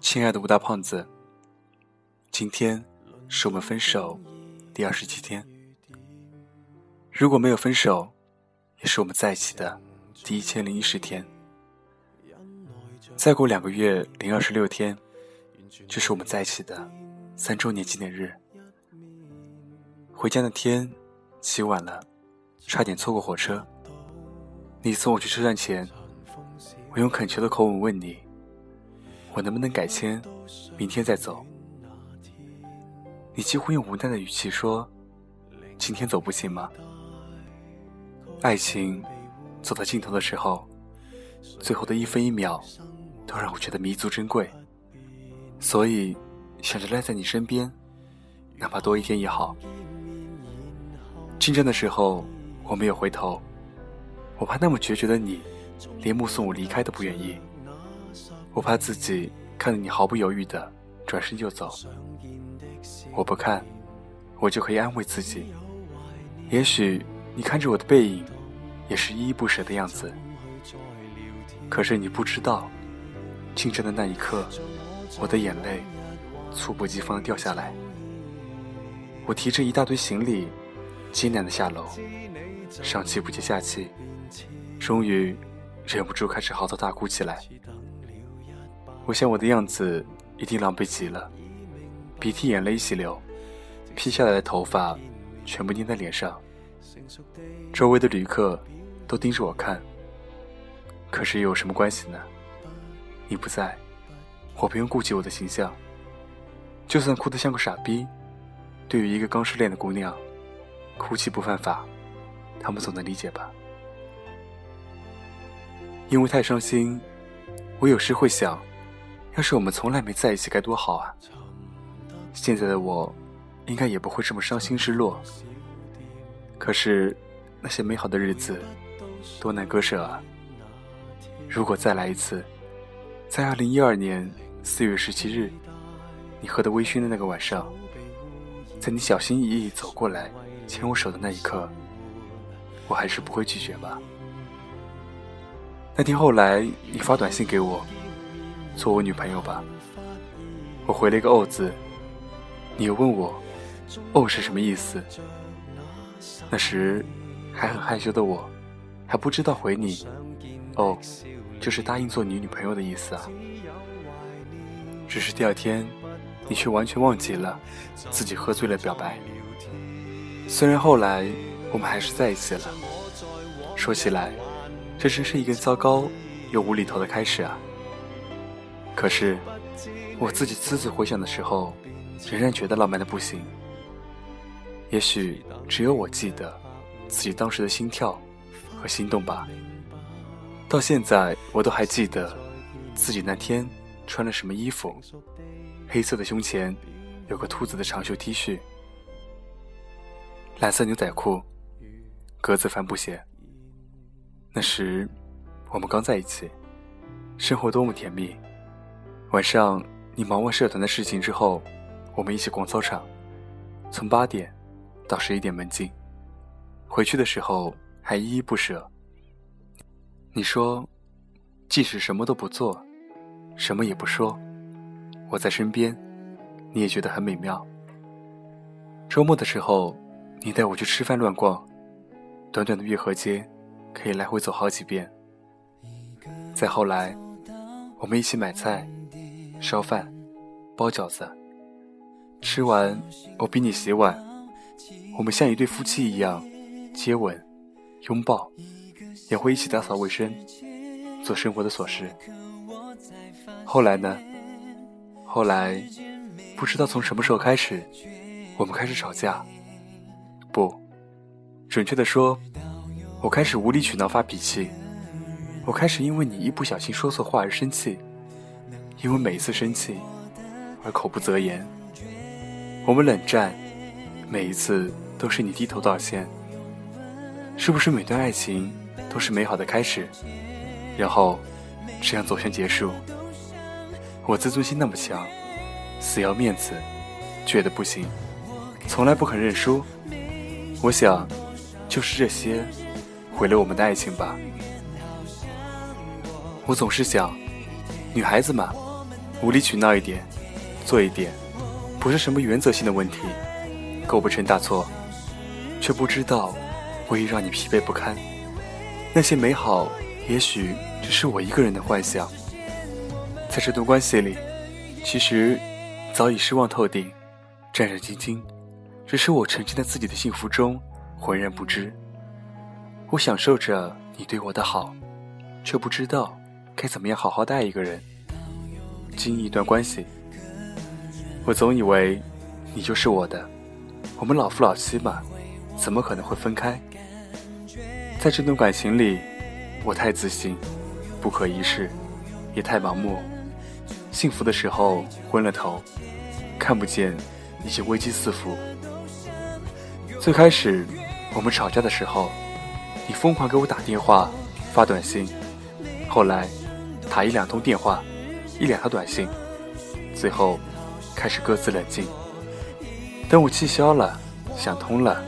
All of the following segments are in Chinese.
亲爱的吴大胖子，今天是我们分手第二十七天。如果没有分手，也是我们在一起的第一千零一十天。再过两个月零二十六天，就是我们在一起的三周年纪念日。回家那天，起晚了，差点错过火车。你送我去车站前，我用恳求的口吻问你：我能不能改签，明天再走？你几乎用无奈的语气说：今天走不行吗？爱情走到尽头的时候，最后的一分一秒，都让我觉得弥足珍贵。所以，想着赖在你身边，哪怕多一天也好。进站的时候，我没有回头，我怕那么决绝的你，连目送我离开都不愿意。我怕自己看着你毫不犹豫的转身就走，我不看，我就可以安慰自己，也许你看着我的背影。也是依依不舍的样子。可是你不知道，进站的那一刻，我的眼泪猝不及防掉下来。我提着一大堆行李，艰难的下楼，上气不接下气，终于忍不住开始嚎啕大哭起来。我想我的样子一定狼狈极了，鼻涕眼泪一起流，披下来的头发全部粘在脸上。周围的旅客。都盯着我看，可是又有什么关系呢？你不在，我不用顾及我的形象。就算哭得像个傻逼，对于一个刚失恋的姑娘，哭泣不犯法，他们总能理解吧？因为太伤心，我有时会想，要是我们从来没在一起该多好啊！现在的我，应该也不会这么伤心失落。可是，那些美好的日子。多难割舍啊！如果再来一次，在二零一二年四月十七日，你喝得微醺的那个晚上，在你小心翼翼走过来牵我手的那一刻，我还是不会拒绝吧？那天后来你发短信给我，做我女朋友吧。我回了一个“哦”字，你又问我“哦”是什么意思？那时还很害羞的我。还不知道回你，哦，就是答应做你女朋友的意思啊。只是第二天，你却完全忘记了自己喝醉了表白。虽然后来我们还是在一起了，说起来，这真是一个糟糕又无厘头的开始啊。可是我自己私自回想的时候，仍然觉得浪漫的不行。也许只有我记得自己当时的心跳。和心动吧，到现在我都还记得自己那天穿了什么衣服，黑色的胸前有个兔子的长袖 T 恤，蓝色牛仔裤，格子帆布鞋。那时我们刚在一起，生活多么甜蜜。晚上你忙完社团的事情之后，我们一起逛操场，从八点到十一点门禁，回去的时候。还依依不舍。你说，即使什么都不做，什么也不说，我在身边，你也觉得很美妙。周末的时候，你带我去吃饭乱逛，短短的月河街，可以来回走好几遍。再后来，我们一起买菜、烧饭、包饺子，吃完我逼你洗碗，我们像一对夫妻一样接吻。拥抱，也会一起打扫卫生，做生活的琐事。后来呢？后来，不知道从什么时候开始，我们开始吵架。不，准确的说，我开始无理取闹发脾气。我开始因为你一不小心说错话而生气，因为每一次生气而口不择言。我们冷战，每一次都是你低头道歉。是不是每段爱情都是美好的开始，然后这样走向结束？我自尊心那么强，死要面子，倔得不行，从来不肯认输。我想，就是这些毁了我们的爱情吧。我总是想，女孩子嘛，无理取闹一点，做一点，不是什么原则性的问题，构不成大错，却不知道，会让你疲惫不堪。那些美好，也许只是我一个人的幻想。在这段关系里，其实早已失望透顶，战战兢兢，只是我沉浸在自己的幸福中，浑然不知。我享受着你对我的好，却不知道。该怎么样好好待一个人，经营一段关系？我总以为你就是我的，我们老夫老妻嘛，怎么可能会分开？在这段感情里，我太自信，不可一世，也太盲目。幸福的时候昏了头，看不见已经危机四伏。最开始我们吵架的时候，你疯狂给我打电话、发短信，后来。打一两通电话，一两条短信，最后开始各自冷静。等我气消了，想通了，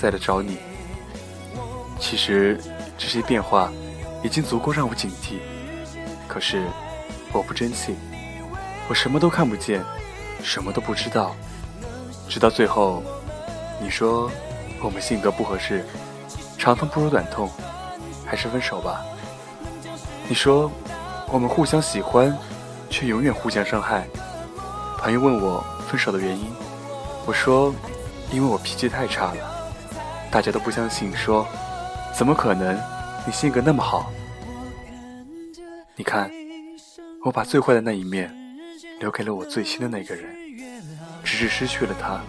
再来找你。其实这些变化已经足够让我警惕。可是我不争气，我什么都看不见，什么都不知道。直到最后，你说我们性格不合适，长痛不如短痛，还是分手吧。你说。我们互相喜欢，却永远互相伤害。朋友问我分手的原因，我说，因为我脾气太差了。大家都不相信，说，怎么可能？你性格那么好。你看，我把最坏的那一面留给了我最亲的那个人，直至失去了他，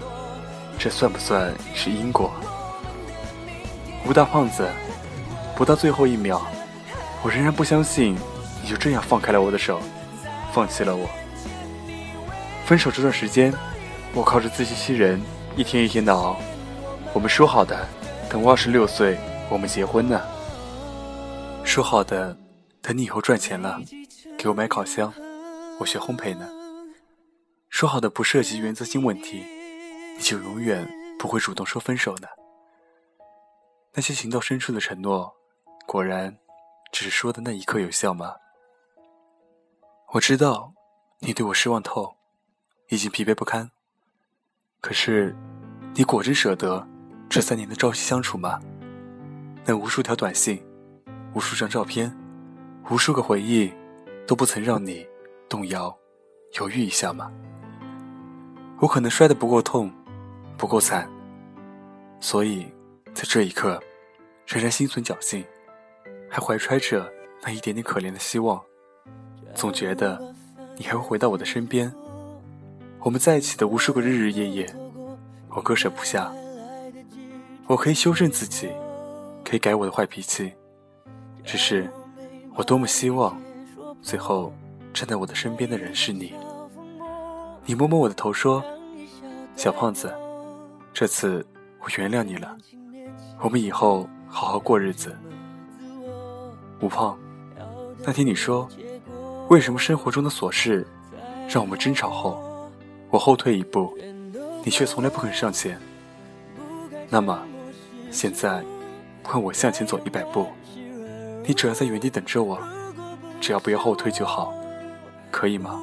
这算不算是因果？吴大胖子，不到最后一秒，我仍然不相信。你就这样放开了我的手，放弃了我。分手这段时间，我靠着自欺欺人，一天一天的熬。我们说好的，等我二十六岁，我们结婚呢。说好的，等你以后赚钱了，给我买烤箱，我学烘焙呢。说好的不涉及原则性问题，你就永远不会主动说分手呢。那些情到深处的承诺，果然只是说的那一刻有效吗？我知道，你对我失望透，已经疲惫不堪。可是，你果真舍得这三年的朝夕相处吗？那无数条短信，无数张照片，无数个回忆，都不曾让你动摇、犹豫一下吗？我可能摔得不够痛，不够惨，所以在这一刻，仍然心存侥幸，还怀揣着那一点点可怜的希望。总觉得你还会回到我的身边，我们在一起的无数个日日夜夜，我割舍不下。我可以修正自己，可以改我的坏脾气，只是我多么希望，最后站在我的身边的人是你。你摸摸我的头说：“小胖子，这次我原谅你了，我们以后好好过日子。”吴胖，那天你说。为什么生活中的琐事，让我们争吵后，我后退一步，你却从来不肯上前？那么，现在换我向前走一百步，你只要在原地等着我，只要不要后退就好，可以吗？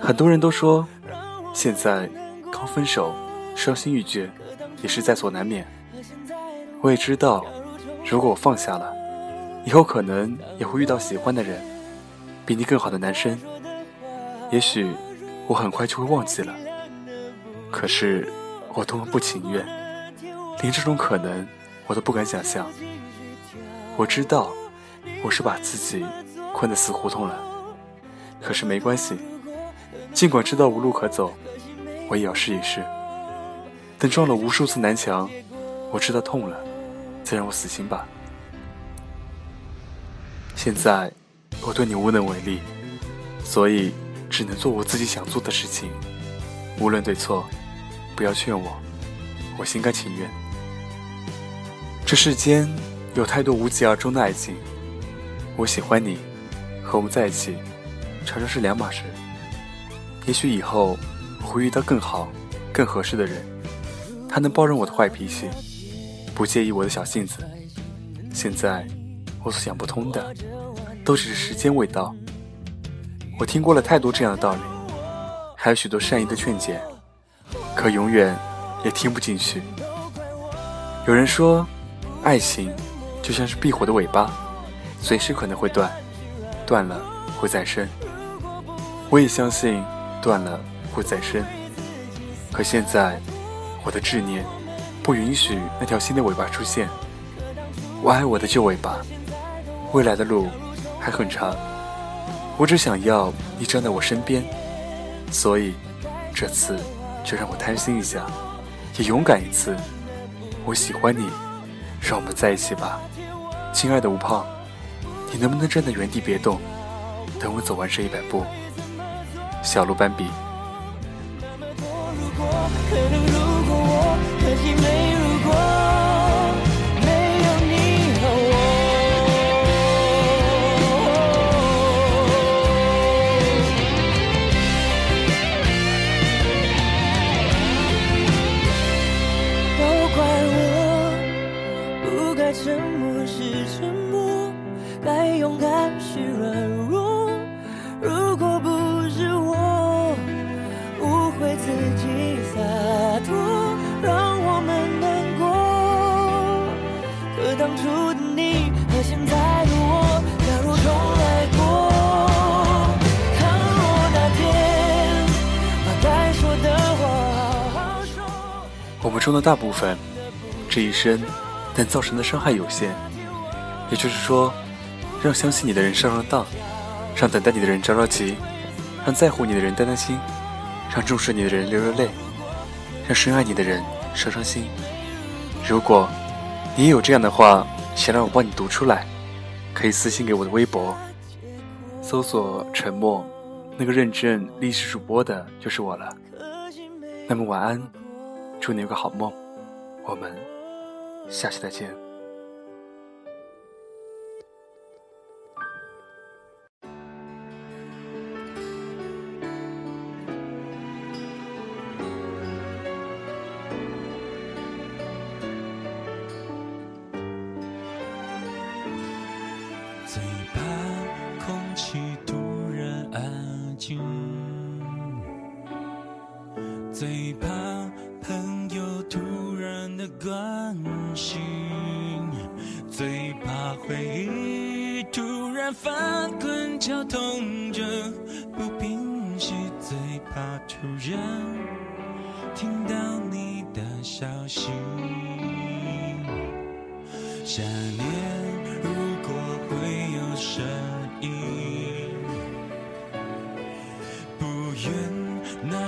很多人都说，现在刚分手，伤心欲绝，也是在所难免。我也知道，如果我放下了，以后可能也会遇到喜欢的人。比你更好的男生，也许我很快就会忘记了。可是我多么不情愿，连这种可能我都不敢想象。我知道我是把自己困得死胡同了，可是没关系。尽管知道无路可走，我也要试一试。等撞了无数次南墙，我知道痛了，再让我死心吧。现在。我对你无能为力，所以只能做我自己想做的事情，无论对错，不要劝我，我心甘情愿。这世间有太多无疾而终的爱情，我喜欢你，和我们在一起，常常是两码事。也许以后我会遇到更好、更合适的人，他能包容我的坏脾气，不介意我的小性子。现在我所想不通的，都只是时间未到。我听过了太多这样的道理，还有许多善意的劝解，可永远也听不进去。有人说，爱情就像是壁虎的尾巴，随时可能会断，断了会再生。我也相信，断了会再生。可现在，我的执念不允许那条新的尾巴出现。我爱我的旧尾巴，未来的路还很长。我只想要你站在我身边，所以这次就让我贪心一下，也勇敢一次。我喜欢你，让我们在一起吧，亲爱的吴胖，你能不能站在原地别动，等我走完这一百步？小鹿斑比。中的大部分，这一生能造成的伤害有限。也就是说，让相信你的人上上当，让等待你的人着着急，让在乎你的人担担心，让重视你的人流流泪，让深爱你的人伤伤心。如果你也有这样的话，想让我帮你读出来，可以私信给我的微博，搜索“沉默”，那个认证历史主播的就是我了。那么晚安。祝你有个好梦，我们下期再见。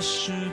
是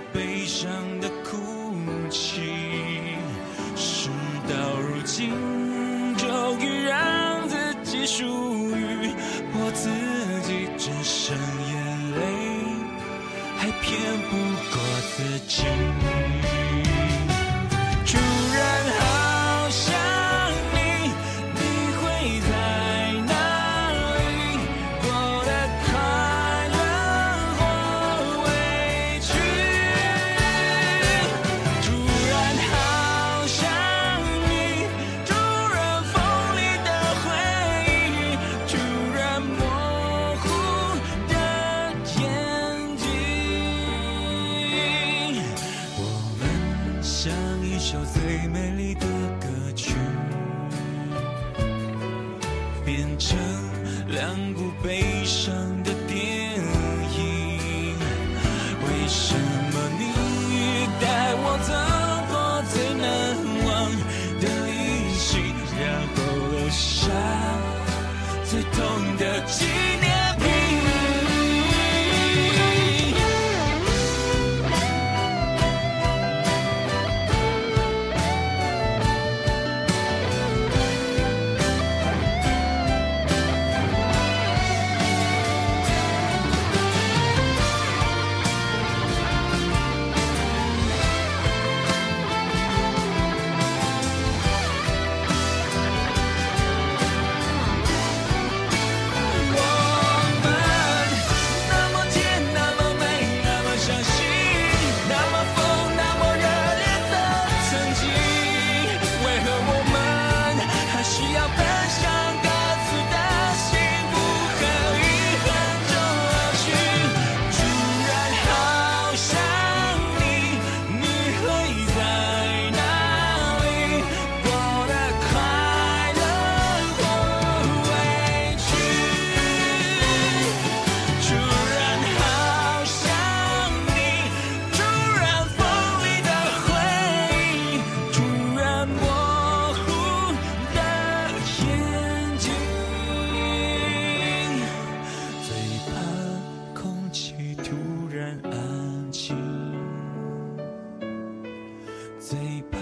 最怕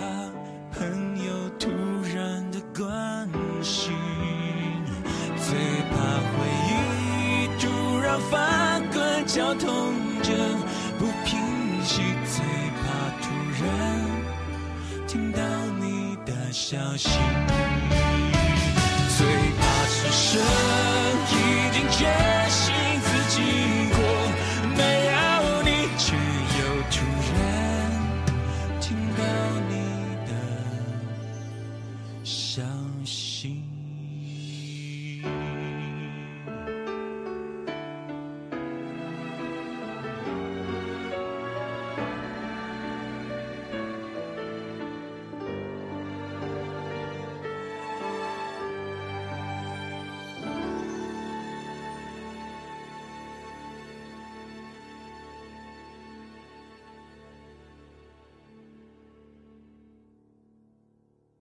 朋友突然的关心最怕回忆突然翻滚绞痛着不平息最怕突然听到你的消息最怕此生想。